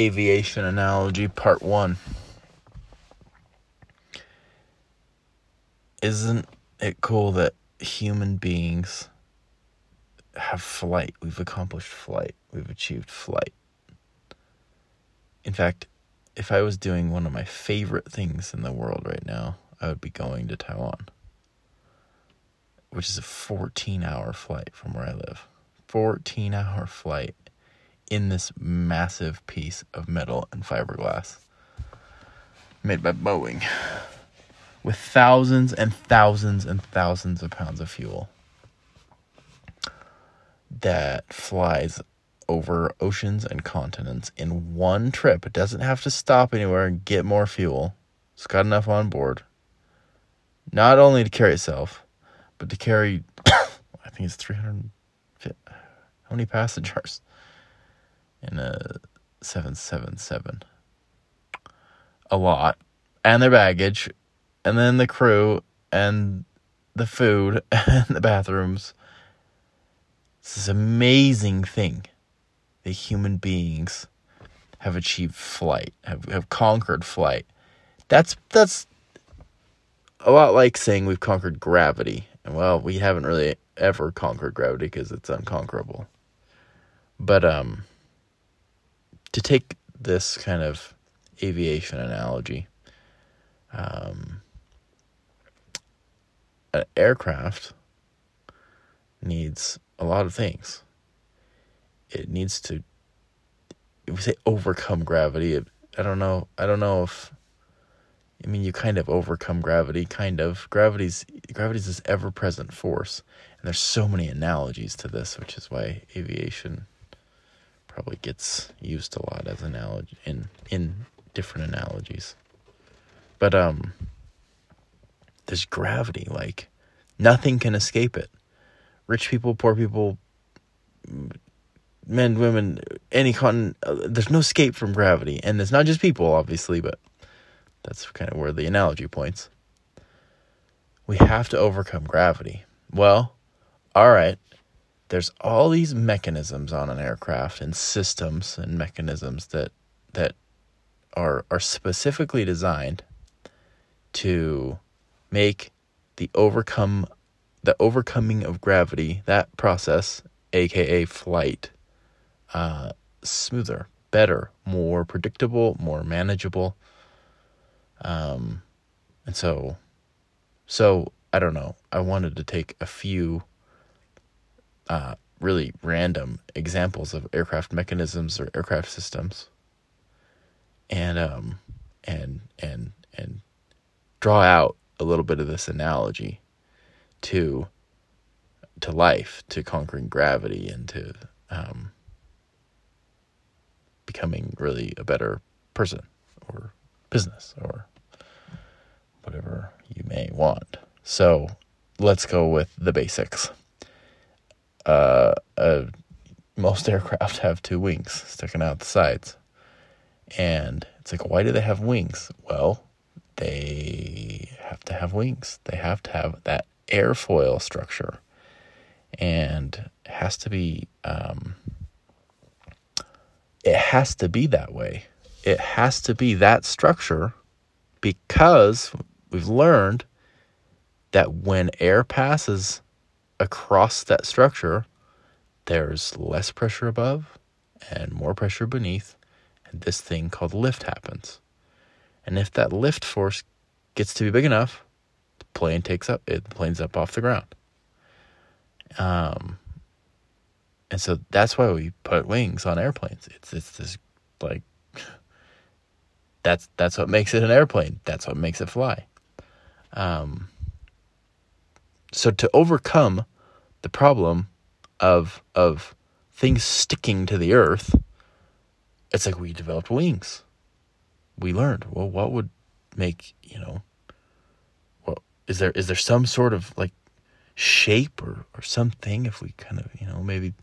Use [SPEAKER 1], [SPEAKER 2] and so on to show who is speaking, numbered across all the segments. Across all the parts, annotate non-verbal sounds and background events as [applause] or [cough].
[SPEAKER 1] aviation analogy part 1 isn't it cool that human beings have flight? We've accomplished flight. We've achieved flight. In fact if i was doing one of my favorite things in the world right now i would be going to taiwan which is a 14 hour flight from where i live. 14 hour flight in this massive piece of metal and fiberglass made by Boeing with thousands and thousands and thousands of pounds of fuel that flies over oceans and continents in one trip. It doesn't have to stop anywhere and get more fuel. It's got enough on board. Not only to carry itself, but to carry, [coughs] I think it's 300. How many passengers? In a 777. A lot. And their baggage, and then the crew, and the food, [laughs] and the bathrooms. It's this amazing thing that human beings have achieved flight, have, have conquered flight. That's that's a lot like saying we've conquered gravity. And well, we haven't really ever conquered gravity because it's unconquerable. But um to take this kind of aviation analogy, um, an aircraft needs a lot of things. It needs to, if we say overcome gravity, it, I don't know. I don't know if. I mean, you kind of overcome gravity, kind of. Gravity's gravity's this ever-present force, and there's so many analogies to this, which is why aviation probably gets used a lot as analogy in in different analogies. But um there's gravity like nothing can escape it. Rich people, poor people, men, women, any continent, uh, there's no escape from gravity. And it's not just people obviously, but that's kind of where the analogy points. We have to overcome gravity. Well, all right, there's all these mechanisms on an aircraft and systems and mechanisms that that are are specifically designed to make the overcome the overcoming of gravity that process aka flight uh, smoother better more predictable more manageable. Um and so so i don't know. I wanted to take a few uh, really random examples of aircraft mechanisms or aircraft systems, and um, and and and draw out a little bit of this analogy to to life, to conquering gravity, and to um, becoming really a better person or business or whatever you may want. So let's go with the basics uh, uh, most [laughs] aircraft have two wings sticking out the sides. And it's like, why do they have wings? Well, they have to have wings. They have to have that airfoil structure. And it has to be, um, it has to be that way. It has to be that structure because we've learned that when air passes across that structure, there's less pressure above and more pressure beneath, and this thing called lift happens. And if that lift force gets to be big enough, the plane takes up, it, plane's up off the ground. Um, and so that's why we put wings on airplanes. It's it's this like [laughs] that's that's what makes it an airplane. That's what makes it fly. Um, so to overcome the problem of of things sticking to the earth, it's like we developed wings. We learned, well, what would make, you know, well, is there is there some sort of like shape or, or something if we kind of, you know, maybe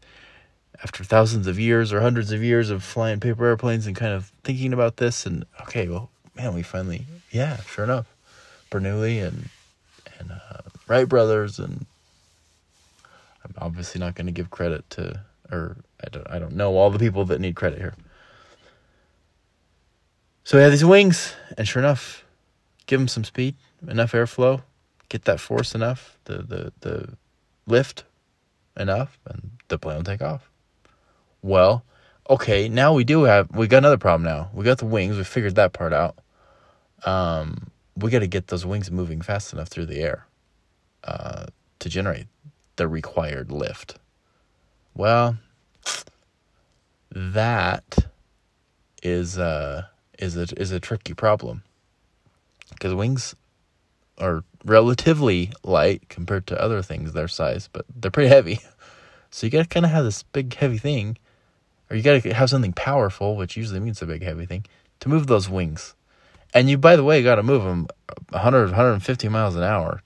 [SPEAKER 1] after thousands of years or hundreds of years of flying paper airplanes and kind of thinking about this and okay, well, man, we finally, yeah, sure enough, Bernoulli and and uh, Wright brothers and obviously not going to give credit to, or I don't, I don't know all the people that need credit here. So we have these wings, and sure enough, give them some speed, enough airflow, get that force enough, the the the lift enough, and the plane will take off. Well, okay, now we do have we got another problem now. We got the wings, we figured that part out. Um, we got to get those wings moving fast enough through the air uh, to generate the required lift. Well, that is uh is a is a tricky problem because wings are relatively light compared to other things their size, but they're pretty heavy. [laughs] So you got to kind of have this big heavy thing, or you got to have something powerful, which usually means a big heavy thing, to move those wings. And you, by the way, got to move them 100, 150 miles an hour,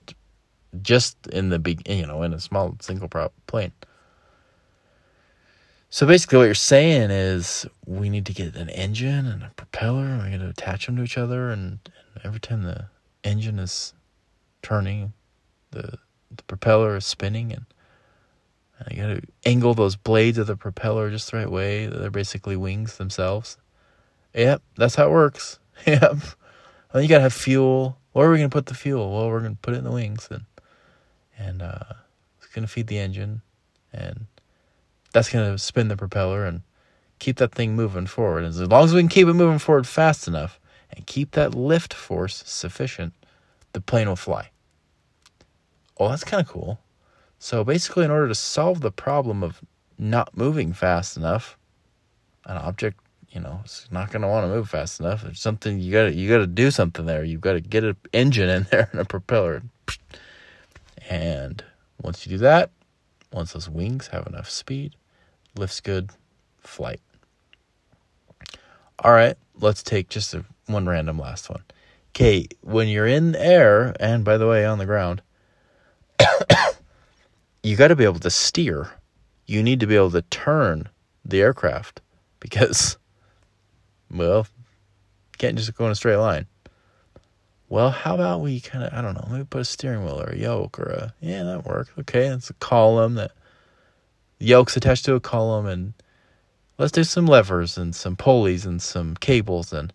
[SPEAKER 1] just in the big, you know, in a small single prop plane. So basically, what you're saying is we need to get an engine and a propeller, and we got to attach them to each other, and, and every time the engine is turning, the the propeller is spinning, and, and you got to angle those blades of the propeller just the right way. They're basically wings themselves. Yep, that's how it works. [laughs] Yep. Well, you got to have fuel. Where are we going to put the fuel? Well, we're going to put it in the wings, and and uh, it's going to feed the engine, and that's going to spin the propeller and keep that thing moving forward. And As long as we can keep it moving forward fast enough and keep that lift force sufficient, the plane will fly. Oh, that's kind of cool. So basically, in order to solve the problem of not moving fast enough, an object, you know, is not going to want to move fast enough. There's something you got to you got to do something there. You've got to get an engine in [laughs] there and a propeller. And once you do that, once those wings have enough speed, lifts good, flight. All right, let's take just a, one random last one. Okay, when you're in air, and by the way, on the ground, [coughs] you got to be able to steer. You need to be able to turn the aircraft because, well, you can't just go in a straight line. Well, how about we kind of, I don't know, maybe put a steering wheel or a yoke or a, yeah, that works. Okay, it's a column that the yoke's attached to a column and let's do some levers and some pulleys and some cables and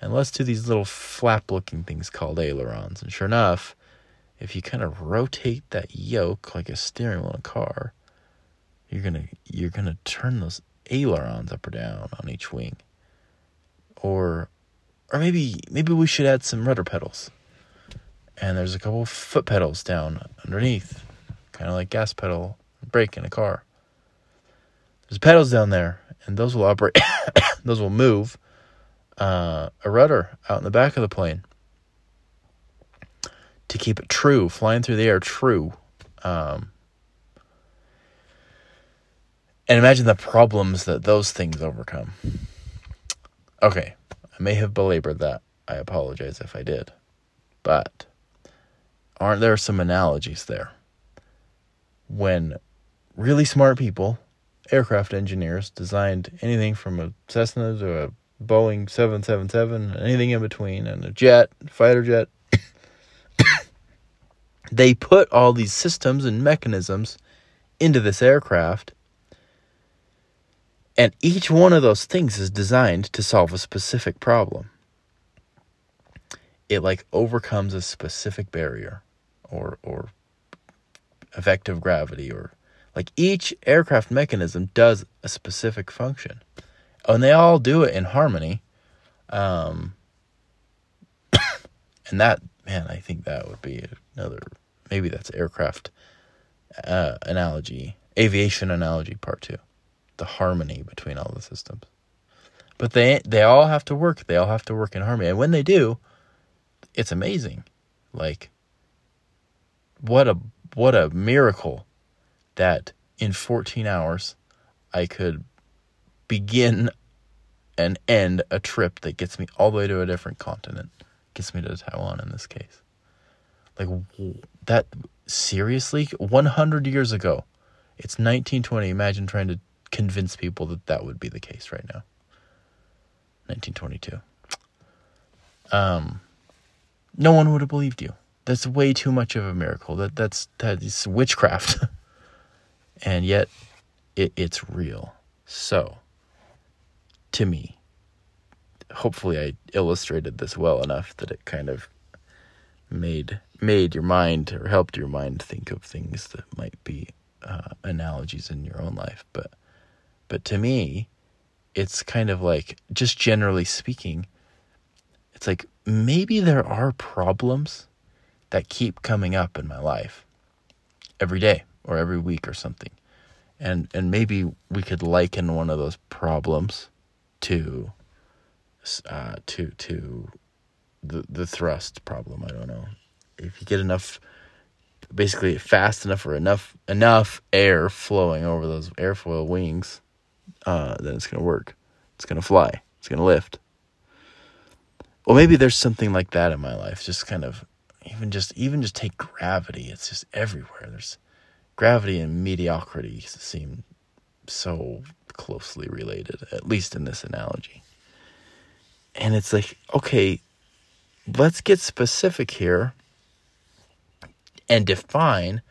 [SPEAKER 1] and let's do these little flap looking things called ailerons and sure enough if you kind of rotate that yoke like a steering wheel in a car you're gonna you're gonna turn those ailerons up or down on each wing or or maybe maybe we should add some rudder pedals and there's a couple foot pedals down underneath kind of like gas pedal brake in a car there's pedals down there, and those will operate. [coughs] those will move uh, a rudder out in the back of the plane to keep it true, flying through the air true. Um, and imagine the problems that those things overcome. Okay, I may have belabored that. I apologize if I did. But aren't there some analogies there? When really smart people aircraft engineers designed anything from a Cessna to a Boeing 777, anything in between, and a jet, fighter jet. [coughs] they put all these systems and mechanisms into this aircraft. And each one of those things is designed to solve a specific problem. It like overcomes a specific barrier or or effective gravity or like each aircraft mechanism does a specific function, and they all do it in harmony. Um, [coughs] and that man, I think that would be another. Maybe that's aircraft uh, analogy, aviation analogy part two, the harmony between all the systems. But they they all have to work. They all have to work in harmony, and when they do, it's amazing. Like what a what a miracle that in 14 hours I could begin and end a trip that gets me all the way to a different continent, gets me to Taiwan in this case. Like that seriously 100 years ago. It's 1920. Imagine trying to convince people that that would be the case right now. 1922. Um no one would have believed you. That's way too much of a miracle. That that's that is witchcraft. [laughs] and yet it, it's real. So, to me, hopefully I illustrated this well enough that it kind of made made your mind or helped your mind think of things that might be uh, analogies in your own life. But but to me, it's kind of like just generally speaking, it's like maybe there are problems that keep coming up in my life every day or every week or something. And and maybe we could liken one of those problems to uh, to to the the thrust problem. I don't know if you get enough, basically fast enough or enough enough air flowing over those airfoil wings, uh, then it's gonna work. It's gonna fly. It's gonna lift. Well, maybe there's something like that in my life. Just kind of even just even just take gravity. It's just everywhere. There's gravity and mediocrity seem so closely related, at least in this analogy. And it's like, okay, let's get specific here and define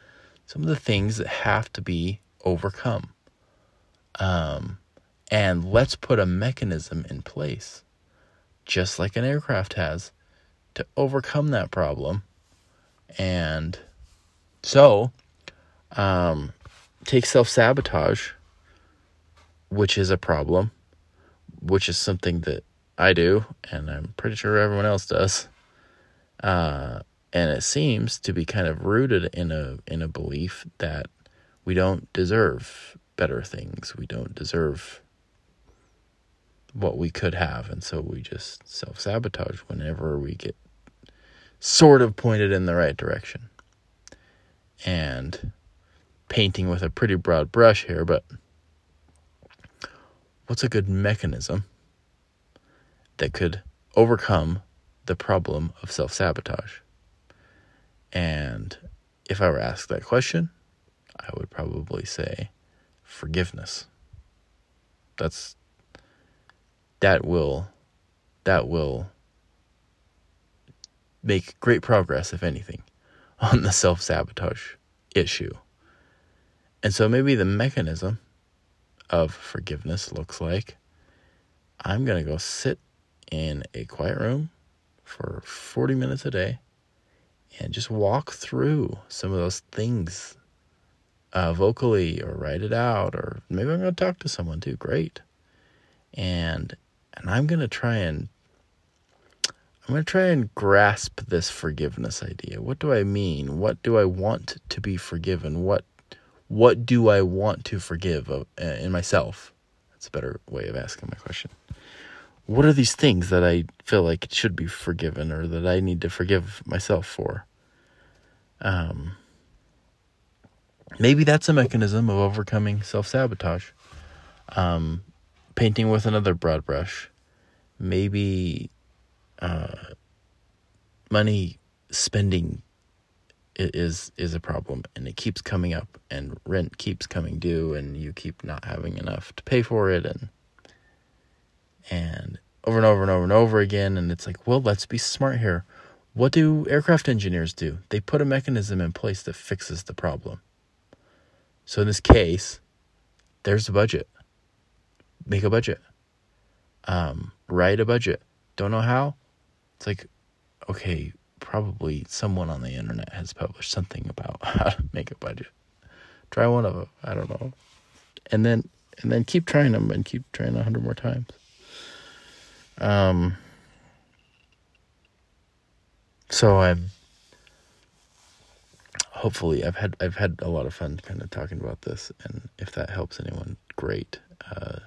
[SPEAKER 1] some of the things that have to be overcome. Um, and let's put a mechanism in place, just like an aircraft has, to overcome that problem. And so, um, take self sabotage, which is a problem, which is something that I do, and I'm pretty sure everyone else does. Uh, and it seems to be kind of rooted in a in a belief that we don't deserve better things. We don't deserve what we could have, and so we just self sabotage whenever we get sort of pointed in the right direction. And painting with a pretty broad brush here, but what's a good mechanism that could overcome the problem of self sabotage? And if I were asked that question, I would probably say forgiveness. That's that will that will make great progress if anything [laughs] on the self-sabotage issue. And so maybe the mechanism of forgiveness looks like I'm going to go sit in a quiet room for 40 minutes a day and just walk through some of those things uh, vocally or write it out or maybe I'm going to talk to someone too. Great. And and I'm going to try and I'm going to try and grasp this forgiveness idea. What do I mean? What do I want to be forgiven? What what do I want to forgive uh, in myself? That's a better way of asking my question. What are these things that I feel like should be forgiven or that I need to forgive myself for? Um, maybe that's a mechanism of overcoming self sabotage. Um, painting with another broad brush. Maybe uh, money spending is is a problem and it keeps coming up and rent keeps coming due and you keep not having enough to pay for it and and over and over and over and over again and it's like well let's be smart here what do aircraft engineers do they put a mechanism in place that fixes the problem so in this case there's a budget make a budget um, write a budget don't know how it's like okay probably someone on the internet has published something about [laughs] how to make a budget. Try one of them. I don't know. And then and then keep trying them and keep trying a hundred more times. Um. So I'm. Hopefully, I've had I've had a lot of fun kind of talking about this, and if that helps anyone, great. Uh,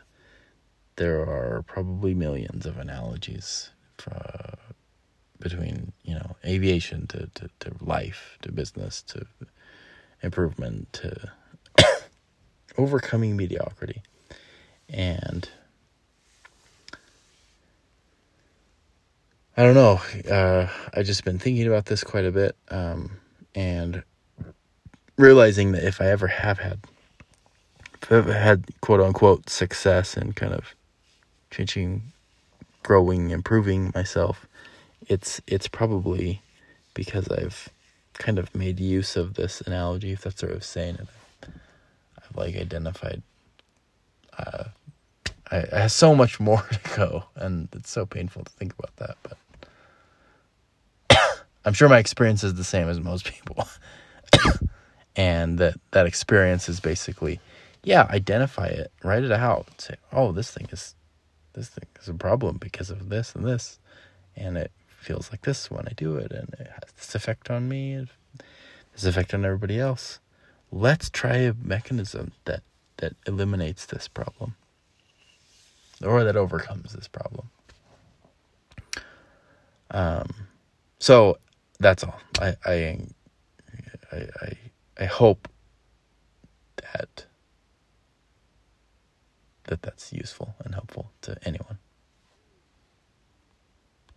[SPEAKER 1] there are probably millions of analogies for, between you know aviation to, to, to life to business to improvement to [coughs] overcoming mediocrity and I don't know. Uh, I've just been thinking about this quite a bit, um, and realizing that if I ever have had, if I've ever had quote unquote success and kind of changing, growing, improving myself, it's it's probably because I've kind of made use of this analogy, if that's the way of saying. I've like identified uh, I, I have so much more [laughs] to go, and it's so painful to think about that. But [coughs] I'm sure my experience is the same as most people, [coughs] and that that experience is basically, yeah, identify it, write it out, say, oh, this thing is, this thing is a problem because of this and this, and it feels like this when I do it, and it has this effect on me, this effect on everybody else. Let's try a mechanism that that eliminates this problem or that overcomes this problem. Um, so that's all. I I I I, I hope that that that's useful and helpful to anyone.